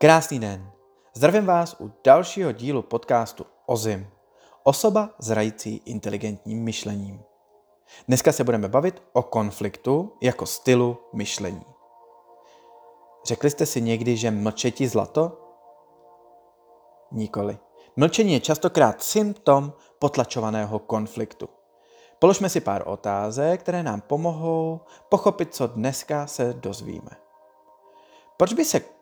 Krásný den. Zdravím vás u dalšího dílu podcastu OZIM. Osoba zrající inteligentním myšlením. Dneska se budeme bavit o konfliktu jako stylu myšlení. Řekli jste si někdy, že mlčetí zlato? Nikoli. Mlčení je častokrát symptom potlačovaného konfliktu. Položme si pár otázek, které nám pomohou pochopit, co dneska se dozvíme. Proč by se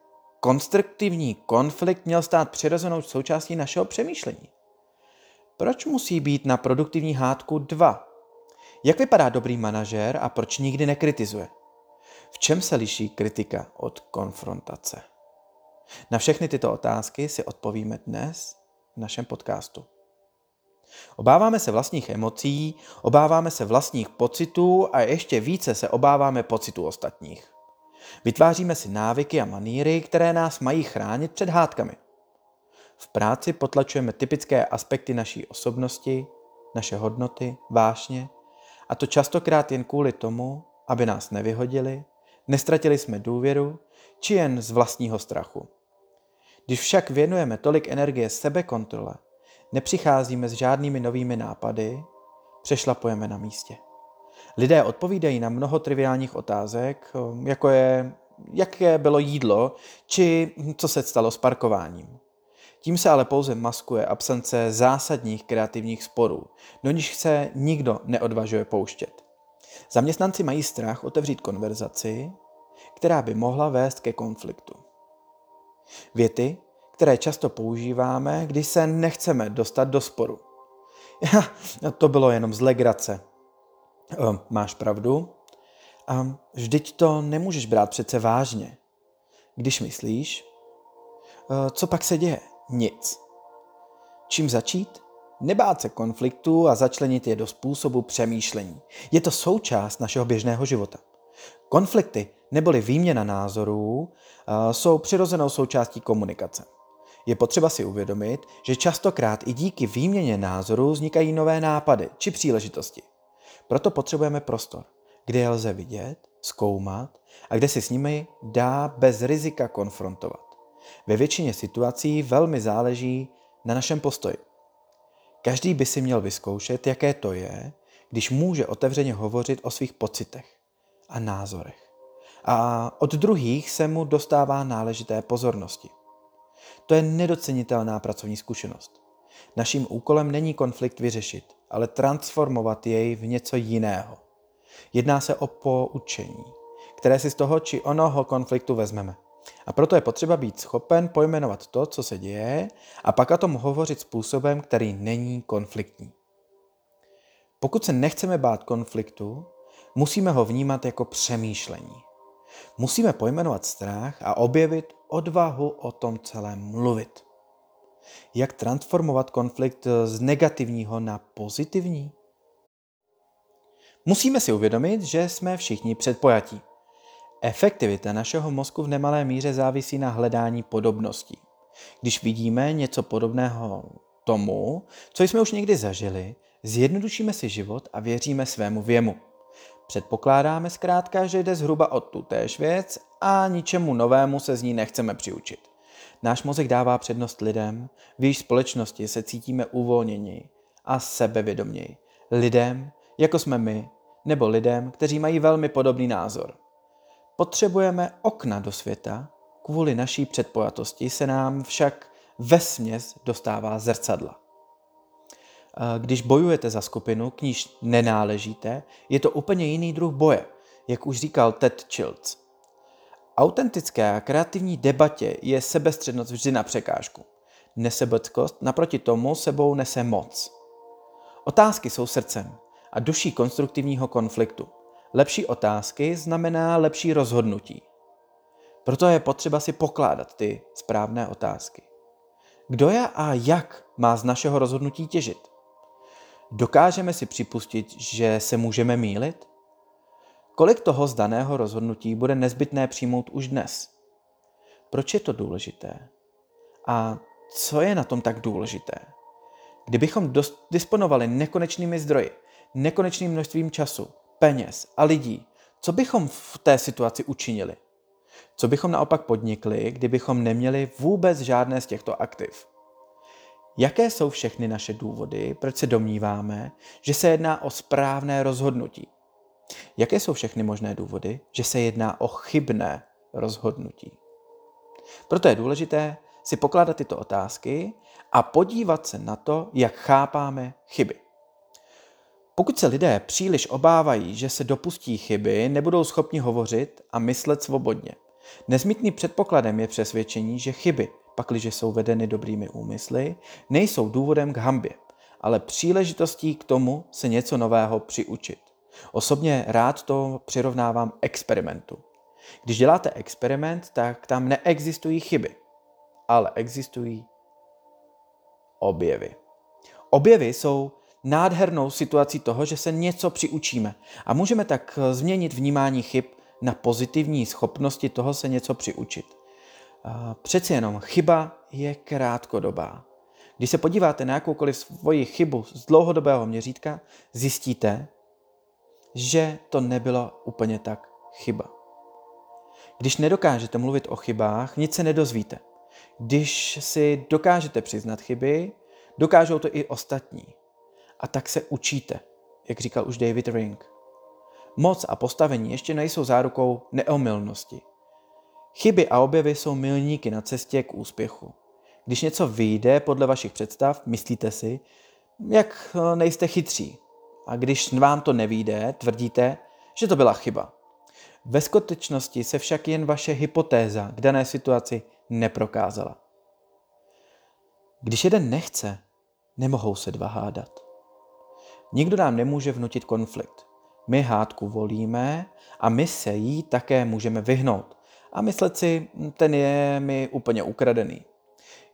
konstruktivní konflikt měl stát přirozenou součástí našeho přemýšlení? Proč musí být na produktivní hádku dva? Jak vypadá dobrý manažer a proč nikdy nekritizuje? V čem se liší kritika od konfrontace? Na všechny tyto otázky si odpovíme dnes v našem podcastu. Obáváme se vlastních emocí, obáváme se vlastních pocitů a ještě více se obáváme pocitů ostatních. Vytváříme si návyky a maníry, které nás mají chránit před hádkami. V práci potlačujeme typické aspekty naší osobnosti, naše hodnoty, vášně, a to častokrát jen kvůli tomu, aby nás nevyhodili, nestratili jsme důvěru, či jen z vlastního strachu. Když však věnujeme tolik energie sebekontrole, nepřicházíme s žádnými novými nápady, přešlapujeme na místě. Lidé odpovídají na mnoho triviálních otázek, jako je, jaké bylo jídlo, či co se stalo s parkováním. Tím se ale pouze maskuje absence zásadních kreativních sporů, do nich se nikdo neodvažuje pouštět. Zaměstnanci mají strach otevřít konverzaci, která by mohla vést ke konfliktu. Věty, které často používáme, když se nechceme dostat do sporu. To bylo jenom z legrace. Ehm, máš pravdu. A vždyť to nemůžeš brát přece vážně. Když myslíš, eh, co pak se děje? Nic. Čím začít? Nebát se konfliktu a začlenit je do způsobu přemýšlení. Je to součást našeho běžného života. Konflikty neboli výměna názorů eh, jsou přirozenou součástí komunikace. Je potřeba si uvědomit, že častokrát i díky výměně názorů vznikají nové nápady či příležitosti. Proto potřebujeme prostor, kde je lze vidět, zkoumat a kde si s nimi dá bez rizika konfrontovat. Ve většině situací velmi záleží na našem postoji. Každý by si měl vyzkoušet, jaké to je, když může otevřeně hovořit o svých pocitech a názorech. A od druhých se mu dostává náležité pozornosti. To je nedocenitelná pracovní zkušenost. Naším úkolem není konflikt vyřešit, ale transformovat jej v něco jiného. Jedná se o poučení, které si z toho či onoho konfliktu vezmeme. A proto je potřeba být schopen pojmenovat to, co se děje, a pak o tom hovořit způsobem, který není konfliktní. Pokud se nechceme bát konfliktu, musíme ho vnímat jako přemýšlení. Musíme pojmenovat strach a objevit odvahu o tom celém mluvit. Jak transformovat konflikt z negativního na pozitivní? Musíme si uvědomit, že jsme všichni předpojatí. Efektivita našeho mozku v nemalé míře závisí na hledání podobností. Když vidíme něco podobného tomu, co jsme už někdy zažili, zjednodušíme si život a věříme svému věmu. Předpokládáme zkrátka, že jde zhruba o tu též věc a ničemu novému se z ní nechceme přiučit. Náš mozek dává přednost lidem, v jejich společnosti se cítíme uvolněněji a sebevědoměji. Lidem, jako jsme my, nebo lidem, kteří mají velmi podobný názor. Potřebujeme okna do světa, kvůli naší předpojatosti se nám však ve směs dostává zrcadla. Když bojujete za skupinu, k níž nenáležíte, je to úplně jiný druh boje, jak už říkal Ted Childs. Autentické a kreativní debatě je sebestřednost vždy na překážku. Nesebeckost naproti tomu sebou nese moc. Otázky jsou srdcem a duší konstruktivního konfliktu. Lepší otázky znamená lepší rozhodnutí. Proto je potřeba si pokládat ty správné otázky. Kdo je a jak má z našeho rozhodnutí těžit? Dokážeme si připustit, že se můžeme mílit? Kolik toho z daného rozhodnutí bude nezbytné přijmout už dnes? Proč je to důležité? A co je na tom tak důležité? Kdybychom disponovali nekonečnými zdroji, nekonečným množstvím času, peněz a lidí, co bychom v té situaci učinili? Co bychom naopak podnikli, kdybychom neměli vůbec žádné z těchto aktiv? Jaké jsou všechny naše důvody, proč se domníváme, že se jedná o správné rozhodnutí? Jaké jsou všechny možné důvody, že se jedná o chybné rozhodnutí? Proto je důležité si pokládat tyto otázky a podívat se na to, jak chápáme chyby. Pokud se lidé příliš obávají, že se dopustí chyby, nebudou schopni hovořit a myslet svobodně. Nezbytným předpokladem je přesvědčení, že chyby, pakliže jsou vedeny dobrými úmysly, nejsou důvodem k hambě, ale příležitostí k tomu se něco nového přiučit. Osobně rád to přirovnávám experimentu. Když děláte experiment, tak tam neexistují chyby, ale existují objevy. Objevy jsou nádhernou situací toho, že se něco přiučíme a můžeme tak změnit vnímání chyb na pozitivní schopnosti toho se něco přiučit. Přeci jenom chyba je krátkodobá. Když se podíváte na jakoukoliv svoji chybu z dlouhodobého měřítka, zjistíte, že to nebylo úplně tak chyba. Když nedokážete mluvit o chybách, nic se nedozvíte. Když si dokážete přiznat chyby, dokážou to i ostatní. A tak se učíte, jak říkal už David Ring. Moc a postavení ještě nejsou zárukou neomylnosti. Chyby a objevy jsou milníky na cestě k úspěchu. Když něco vyjde podle vašich představ, myslíte si, jak eh, nejste chytří. A když vám to nevíde, tvrdíte, že to byla chyba. Ve skutečnosti se však jen vaše hypotéza k dané situaci neprokázala. Když jeden nechce, nemohou se dva hádat. Nikdo nám nemůže vnutit konflikt. My hádku volíme a my se jí také můžeme vyhnout a myslet si, ten je mi úplně ukradený.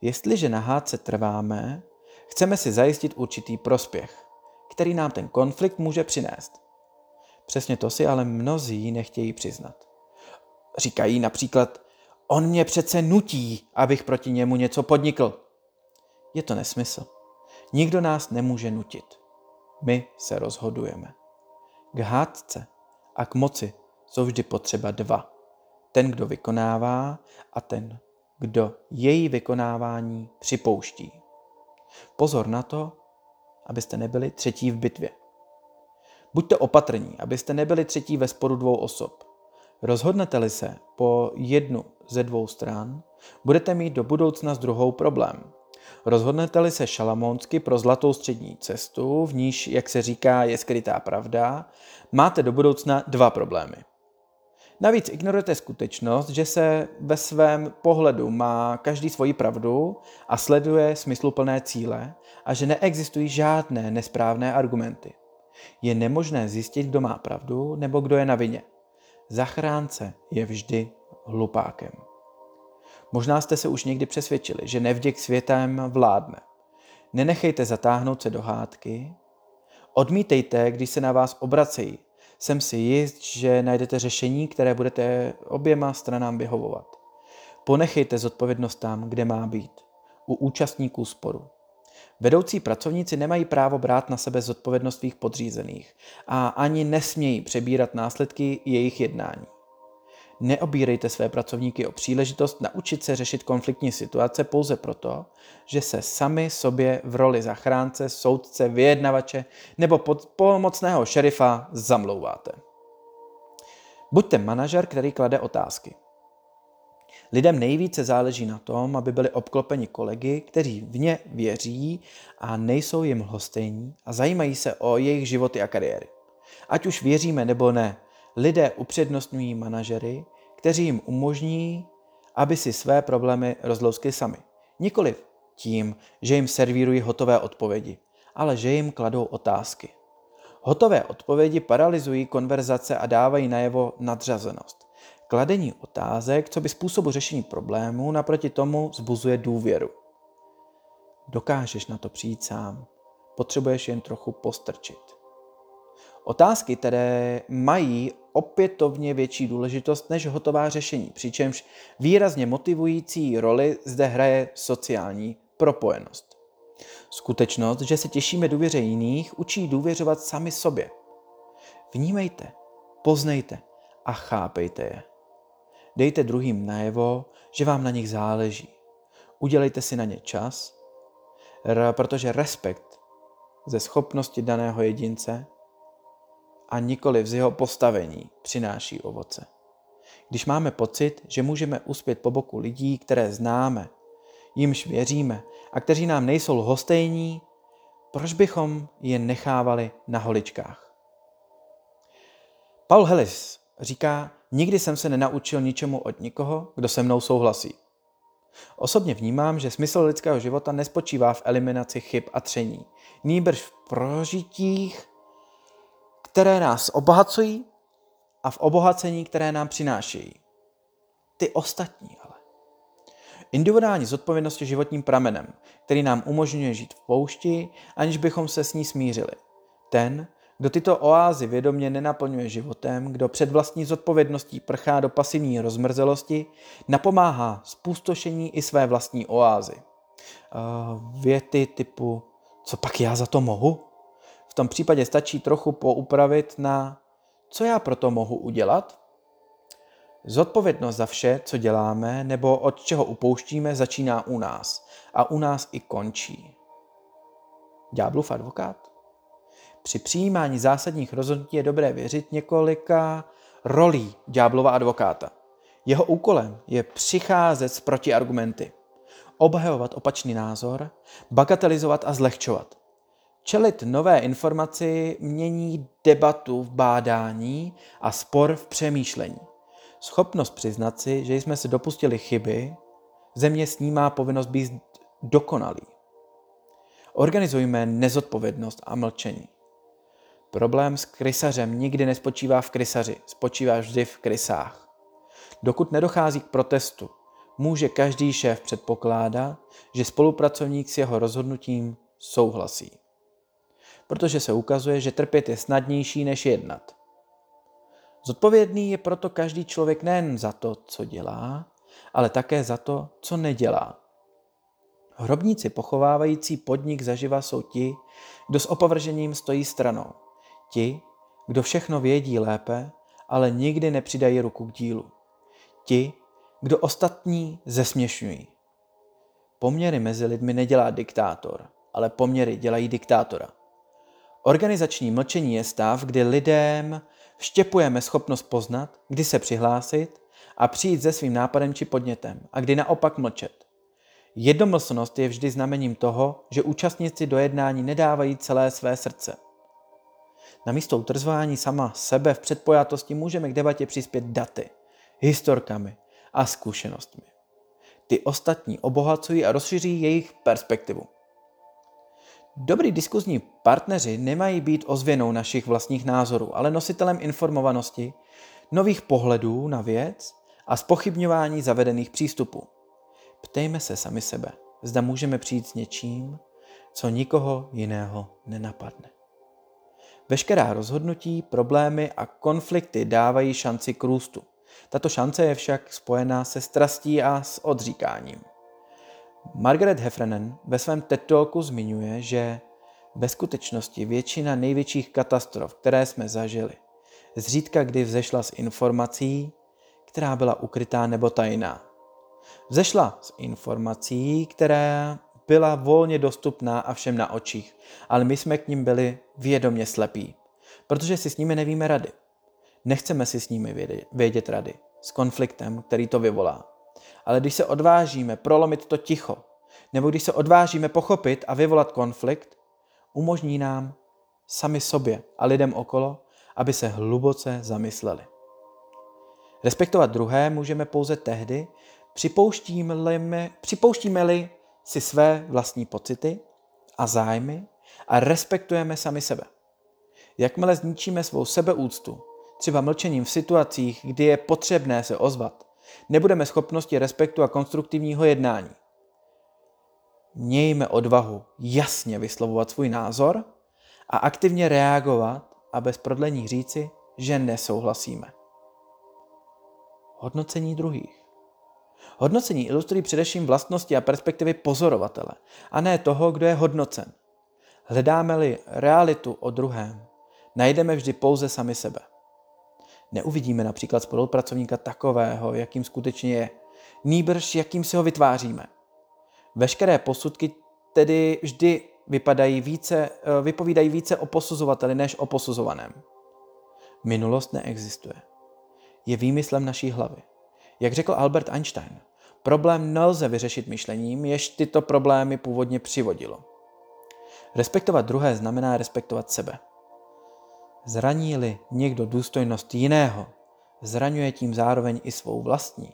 Jestliže na hádce trváme, chceme si zajistit určitý prospěch, který nám ten konflikt může přinést. Přesně to si ale mnozí nechtějí přiznat. Říkají například, on mě přece nutí, abych proti němu něco podnikl. Je to nesmysl. Nikdo nás nemůže nutit. My se rozhodujeme. K hádce a k moci jsou vždy potřeba dva. Ten, kdo vykonává a ten, kdo její vykonávání připouští. Pozor na to, abyste nebyli třetí v bitvě. Buďte opatrní, abyste nebyli třetí ve sporu dvou osob. Rozhodnete-li se po jednu ze dvou stran, budete mít do budoucna s druhou problém. Rozhodnete-li se šalamonsky pro zlatou střední cestu, v níž, jak se říká, je skrytá pravda, máte do budoucna dva problémy. Navíc ignorujete skutečnost, že se ve svém pohledu má každý svoji pravdu a sleduje smysluplné cíle a že neexistují žádné nesprávné argumenty. Je nemožné zjistit, kdo má pravdu nebo kdo je na vině. Zachránce je vždy hlupákem. Možná jste se už někdy přesvědčili, že nevděk světem vládne. Nenechejte zatáhnout se do hádky. Odmítejte, když se na vás obracejí. Jsem si jist, že najdete řešení, které budete oběma stranám vyhovovat. Ponechejte zodpovědnost tam, kde má být. U účastníků sporu. Vedoucí pracovníci nemají právo brát na sebe zodpovědnost svých podřízených a ani nesmějí přebírat následky jejich jednání. Neobírejte své pracovníky o příležitost naučit se řešit konfliktní situace pouze proto, že se sami sobě v roli zachránce, soudce, vyjednavače nebo pomocného šerifa zamlouváte. Buďte manažer, který klade otázky. Lidem nejvíce záleží na tom, aby byli obklopeni kolegy, kteří v ně věří a nejsou jim lhostejní a zajímají se o jejich životy a kariéry. Ať už věříme nebo ne, lidé upřednostňují manažery, kteří jim umožní, aby si své problémy rozlouskli sami. Nikoliv tím, že jim servírují hotové odpovědi, ale že jim kladou otázky. Hotové odpovědi paralyzují konverzace a dávají najevo nadřazenost. Kladení otázek, co by způsobu řešení problémů, naproti tomu zbuzuje důvěru. Dokážeš na to přijít sám. Potřebuješ jen trochu postrčit. Otázky, které mají opětovně větší důležitost než hotová řešení, přičemž výrazně motivující roli zde hraje sociální propojenost. Skutečnost, že se těšíme důvěře jiných, učí důvěřovat sami sobě. Vnímejte, poznejte a chápejte je. Dejte druhým najevo, že vám na nich záleží. Udělejte si na ně čas, protože respekt ze schopnosti daného jedince a nikoli z jeho postavení přináší ovoce. Když máme pocit, že můžeme uspět po boku lidí, které známe, jimž věříme a kteří nám nejsou lhostejní, proč bychom je nechávali na holičkách? Paul Hellis říká, nikdy jsem se nenaučil ničemu od nikoho, kdo se mnou souhlasí. Osobně vnímám, že smysl lidského života nespočívá v eliminaci chyb a tření, nýbrž v prožitích, které nás obohacují a v obohacení, které nám přinášejí. Ty ostatní ale. Individuální zodpovědnost je životním pramenem, který nám umožňuje žít v poušti, aniž bychom se s ní smířili. Ten, kdo tyto oázy vědomě nenaplňuje životem, kdo před vlastní zodpovědností prchá do pasivní rozmrzelosti, napomáhá spustošení i své vlastní oázy. Věty typu, co pak já za to mohu? V tom případě stačí trochu poupravit na co já proto mohu udělat? Zodpovědnost za vše, co děláme nebo od čeho upouštíme, začíná u nás a u nás i končí. Ďáblův advokát? Při přijímání zásadních rozhodnutí je dobré věřit několika rolí ďáblova advokáta. Jeho úkolem je přicházet s protiargumenty, obhajovat opačný názor, bagatelizovat a zlehčovat. Čelit nové informaci mění debatu v bádání a spor v přemýšlení. Schopnost přiznat si, že jsme se dopustili chyby, země s ní má povinnost být dokonalý. Organizujme nezodpovědnost a mlčení. Problém s krysařem nikdy nespočívá v krysaři, spočívá vždy v krysách. Dokud nedochází k protestu, může každý šéf předpokládat, že spolupracovník s jeho rozhodnutím souhlasí. Protože se ukazuje, že trpět je snadnější než jednat. Zodpovědný je proto každý člověk nejen za to, co dělá, ale také za to, co nedělá. Hrobníci pochovávající podnik zaživa jsou ti, kdo s opovržením stojí stranou. Ti, kdo všechno vědí lépe, ale nikdy nepřidají ruku k dílu. Ti, kdo ostatní zesměšňují. Poměry mezi lidmi nedělá diktátor, ale poměry dělají diktátora. Organizační mlčení je stav, kdy lidem vštěpujeme schopnost poznat, kdy se přihlásit a přijít se svým nápadem či podnětem a kdy naopak mlčet. Jednomyslnost je vždy znamením toho, že účastníci do jednání nedávají celé své srdce. Na místo utrzování sama sebe v předpojatosti můžeme k debatě přispět daty, historkami a zkušenostmi. Ty ostatní obohacují a rozšiří jejich perspektivu. Dobrý diskuzní partneři nemají být ozvěnou našich vlastních názorů, ale nositelem informovanosti, nových pohledů na věc a spochybňování zavedených přístupů. Ptejme se sami sebe, zda můžeme přijít s něčím, co nikoho jiného nenapadne. Veškerá rozhodnutí, problémy a konflikty dávají šanci k růstu. Tato šance je však spojená se strastí a s odříkáním. Margaret Heffernan ve svém TED Talku zmiňuje, že ve skutečnosti většina největších katastrof, které jsme zažili, zřídka kdy vzešla z informací, která byla ukrytá nebo tajná. Vzešla z informací, která byla volně dostupná a všem na očích, ale my jsme k ním byli vědomě slepí, protože si s nimi nevíme rady. Nechceme si s nimi vědět, rady, s konfliktem, který to vyvolá. Ale když se odvážíme prolomit to ticho, nebo když se odvážíme pochopit a vyvolat konflikt, umožní nám sami sobě a lidem okolo, aby se hluboce zamysleli. Respektovat druhé můžeme pouze tehdy, připouštíme-li, připouštíme-li si své vlastní pocity a zájmy a respektujeme sami sebe. Jakmile zničíme svou sebeúctu, třeba mlčením v situacích, kdy je potřebné se ozvat, nebudeme schopnosti respektu a konstruktivního jednání. Mějme odvahu jasně vyslovovat svůj názor a aktivně reagovat a bez prodlení říci, že nesouhlasíme. Hodnocení druhých. Hodnocení ilustrují především vlastnosti a perspektivy pozorovatele, a ne toho, kdo je hodnocen. Hledáme-li realitu o druhém, najdeme vždy pouze sami sebe. Neuvidíme například spolupracovníka takového, jakým skutečně je, nýbrž jakým si ho vytváříme. Veškeré posudky tedy vždy vypadají více, eh, vypovídají více o posuzovateli než o posuzovaném. Minulost neexistuje. Je výmyslem naší hlavy. Jak řekl Albert Einstein, problém nelze vyřešit myšlením, jež tyto problémy původně přivodilo. Respektovat druhé znamená respektovat sebe. Zraní-li někdo důstojnost jiného, zraňuje tím zároveň i svou vlastní.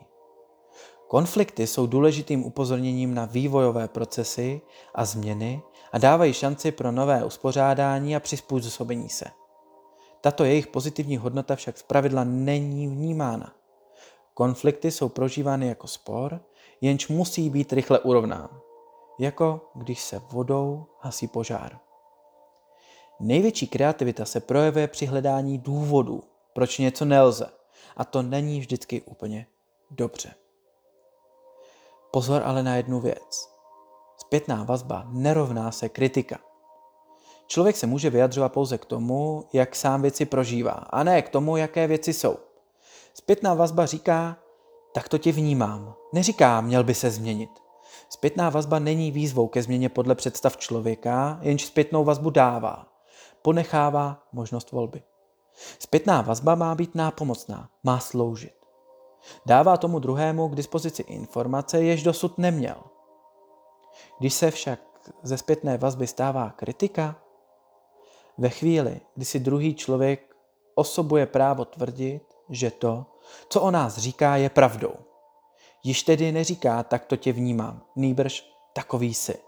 Konflikty jsou důležitým upozorněním na vývojové procesy a změny a dávají šanci pro nové uspořádání a přizpůsobení se. Tato jejich pozitivní hodnota však zpravidla není vnímána. Konflikty jsou prožívány jako spor, jenž musí být rychle urovnán, jako když se vodou hasí požár. Největší kreativita se projevuje při hledání důvodů, proč něco nelze, a to není vždycky úplně dobře. Pozor ale na jednu věc. Zpětná vazba nerovná se kritika. Člověk se může vyjadřovat pouze k tomu, jak sám věci prožívá, a ne k tomu, jaké věci jsou. Zpětná vazba říká, tak to tě vnímám. Neříká, měl by se změnit. Zpětná vazba není výzvou ke změně podle představ člověka, jenž zpětnou vazbu dává. Ponechává možnost volby. Zpětná vazba má být nápomocná, má sloužit. Dává tomu druhému k dispozici informace, jež dosud neměl. Když se však ze zpětné vazby stává kritika, ve chvíli, kdy si druhý člověk osobuje právo tvrdit, že to, co o nás říká, je pravdou. Již tedy neříká, tak to tě vnímám, nýbrž takový si.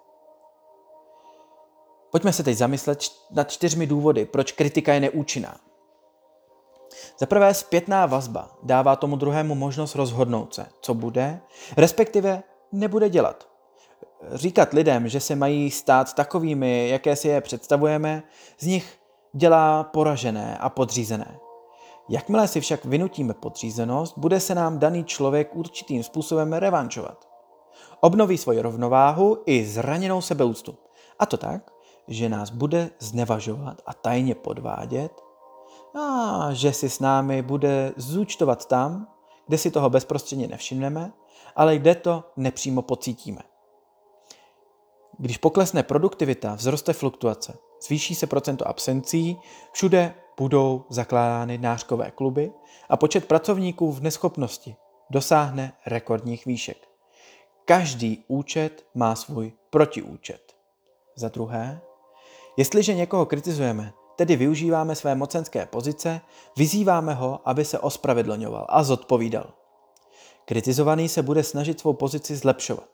Pojďme se teď zamyslet nad čtyřmi důvody, proč kritika je neúčinná. Za prvé zpětná vazba dává tomu druhému možnost rozhodnout se, co bude, respektive nebude dělat. Říkat lidem, že se mají stát takovými, jaké si je představujeme, z nich dělá poražené a podřízené. Jakmile si však vynutíme podřízenost, bude se nám daný člověk určitým způsobem revančovat. Obnoví svoji rovnováhu i zraněnou sebeúctu. A to tak, že nás bude znevažovat a tajně podvádět a že si s námi bude zúčtovat tam, kde si toho bezprostředně nevšimneme, ale kde to nepřímo pocítíme. Když poklesne produktivita, vzroste fluktuace, zvýší se procento absencí, všude budou zakládány nářkové kluby a počet pracovníků v neschopnosti dosáhne rekordních výšek. Každý účet má svůj protiúčet. Za druhé, jestliže někoho kritizujeme, tedy využíváme své mocenské pozice, vyzýváme ho, aby se ospravedlňoval a zodpovídal. Kritizovaný se bude snažit svou pozici zlepšovat.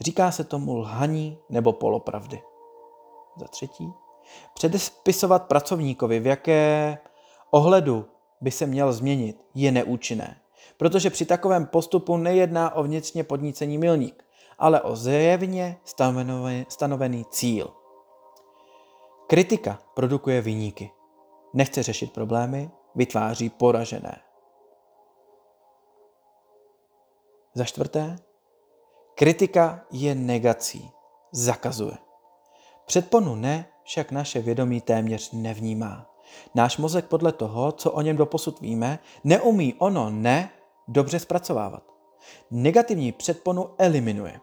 Říká se tomu lhaní nebo polopravdy. Za třetí, předespisovat pracovníkovi, v jaké ohledu by se měl změnit, je neúčinné, protože při takovém postupu nejedná o vnitřně podnícení milník, ale o zjevně stanovený cíl. Kritika produkuje výniky. Nechce řešit problémy, vytváří poražené. Za čtvrté, kritika je negací, zakazuje. Předponu ne však naše vědomí téměř nevnímá. Náš mozek podle toho, co o něm doposud víme, neumí ono ne dobře zpracovávat. Negativní předponu eliminuje.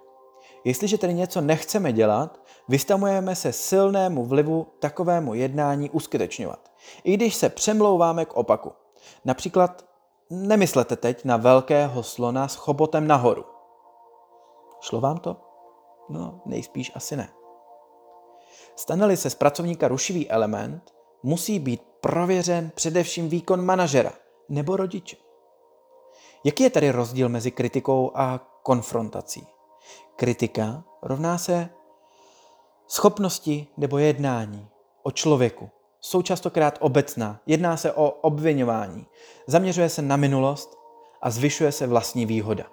Jestliže tedy něco nechceme dělat, vystavujeme se silnému vlivu takovému jednání uskutečňovat. I když se přemlouváme k opaku. Například nemyslete teď na velkého slona s chobotem nahoru. Šlo vám to? No, nejspíš asi ne. Stane-li se z pracovníka rušivý element, musí být prověřen především výkon manažera nebo rodiče. Jaký je tady rozdíl mezi kritikou a konfrontací? Kritika rovná se schopnosti nebo jednání o člověku. Jsou častokrát obecná, jedná se o obvinování, zaměřuje se na minulost a zvyšuje se vlastní výhoda.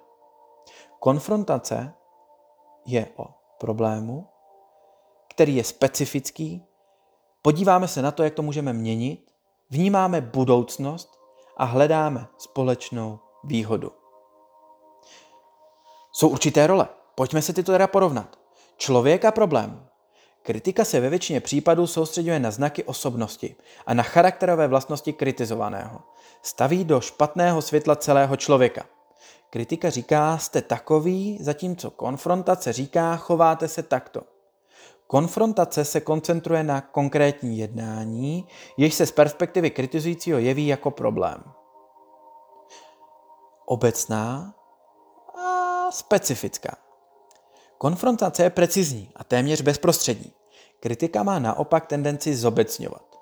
Konfrontace je o problému, který je specifický, podíváme se na to, jak to můžeme měnit, vnímáme budoucnost a hledáme společnou výhodu. Jsou určité role. Pojďme se tyto teda porovnat. Člověk a problém. Kritika se ve většině případů soustředuje na znaky osobnosti a na charakterové vlastnosti kritizovaného. Staví do špatného světla celého člověka. Kritika říká, jste takový, zatímco konfrontace říká, chováte se takto. Konfrontace se koncentruje na konkrétní jednání, jež se z perspektivy kritizujícího jeví jako problém. Obecná a specifická. Konfrontace je precizní a téměř bezprostřední. Kritika má naopak tendenci zobecňovat.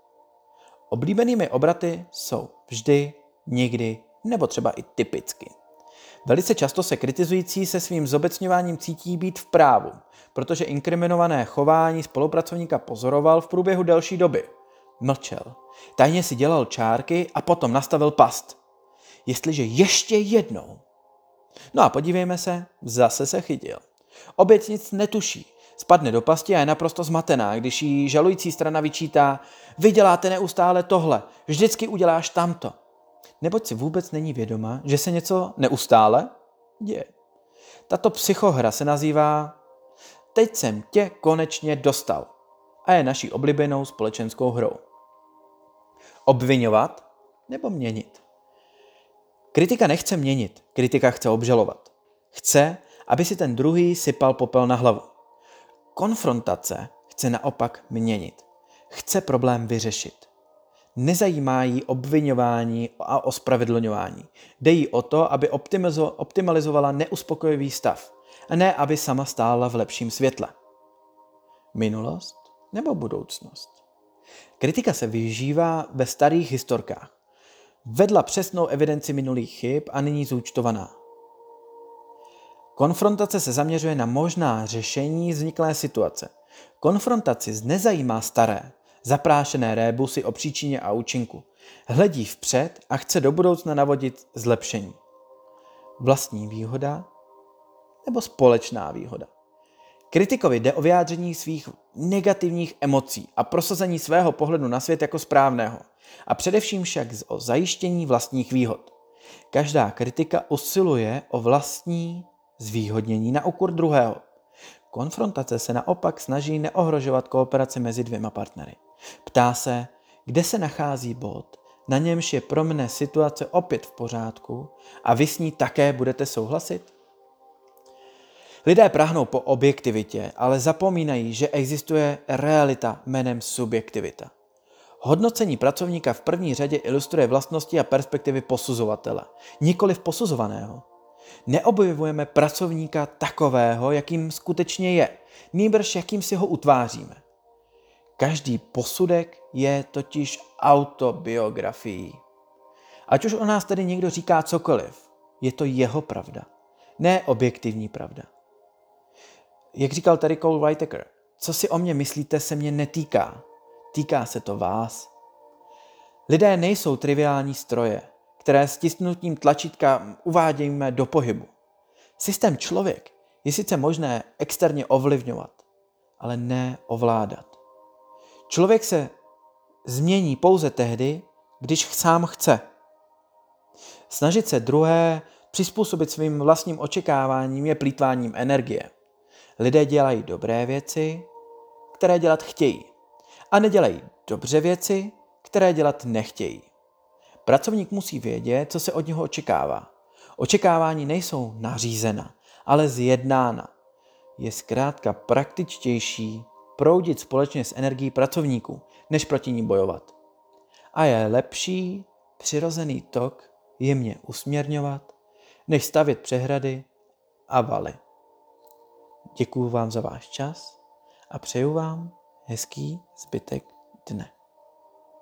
Oblíbenými obraty jsou vždy, nikdy nebo třeba i typicky. Velice často se kritizující se svým zobecňováním cítí být v právu, protože inkriminované chování spolupracovníka pozoroval v průběhu delší doby. Mlčel. Tajně si dělal čárky a potom nastavil past. Jestliže ještě jednou. No a podívejme se, zase se chytil. Oběť nic netuší. Spadne do pasti a je naprosto zmatená, když jí žalující strana vyčítá, vy děláte neustále tohle, vždycky uděláš tamto. Neboť si vůbec není vědoma, že se něco neustále děje. Tato psychohra se nazývá Teď jsem tě konečně dostal a je naší oblíbenou společenskou hrou. Obvinovat nebo měnit? Kritika nechce měnit, kritika chce obžalovat. Chce, aby si ten druhý sypal popel na hlavu. Konfrontace chce naopak měnit. Chce problém vyřešit. Nezajímá jí obvinování a ospravedlňování. Jde jí o to, aby optimalizovala neuspokojivý stav a ne aby sama stála v lepším světle. Minulost nebo budoucnost? Kritika se vyžívá ve starých historkách. Vedla přesnou evidenci minulých chyb a nyní zúčtovaná. Konfrontace se zaměřuje na možná řešení vzniklé situace. Konfrontaci nezajímá staré, zaprášené rébusy o příčině a účinku. Hledí vpřed a chce do budoucna navodit zlepšení. Vlastní výhoda nebo společná výhoda. Kritikovi jde o vyjádření svých negativních emocí a prosazení svého pohledu na svět jako správného. A především však o zajištění vlastních výhod. Každá kritika usiluje o vlastní zvýhodnění na úkor druhého. Konfrontace se naopak snaží neohrožovat kooperaci mezi dvěma partnery. Ptá se, kde se nachází bod, na němž je pro mne situace opět v pořádku a vy s ní také budete souhlasit? Lidé prahnou po objektivitě, ale zapomínají, že existuje realita jménem subjektivita. Hodnocení pracovníka v první řadě ilustruje vlastnosti a perspektivy posuzovatele, nikoli v posuzovaného. Neobjevujeme pracovníka takového, jakým skutečně je, nýbrž jakým si ho utváříme. Každý posudek je totiž autobiografií. Ať už o nás tedy někdo říká cokoliv, je to jeho pravda, ne objektivní pravda. Jak říkal Terry Cole Whitaker, co si o mě myslíte, se mě netýká. Týká se to vás. Lidé nejsou triviální stroje které stisknutím tlačítka uvádějíme do pohybu. Systém člověk je sice možné externě ovlivňovat, ale ne ovládat. Člověk se změní pouze tehdy, když sám chce. Snažit se druhé přizpůsobit svým vlastním očekáváním je plítváním energie. Lidé dělají dobré věci, které dělat chtějí, a nedělají dobře věci, které dělat nechtějí. Pracovník musí vědět, co se od něho očekává. Očekávání nejsou nařízena, ale zjednána. Je zkrátka praktičtější proudit společně s energií pracovníků, než proti ní bojovat. A je lepší přirozený tok jemně usměrňovat, než stavět přehrady a valy. Děkuji vám za váš čas a přeju vám hezký zbytek dne.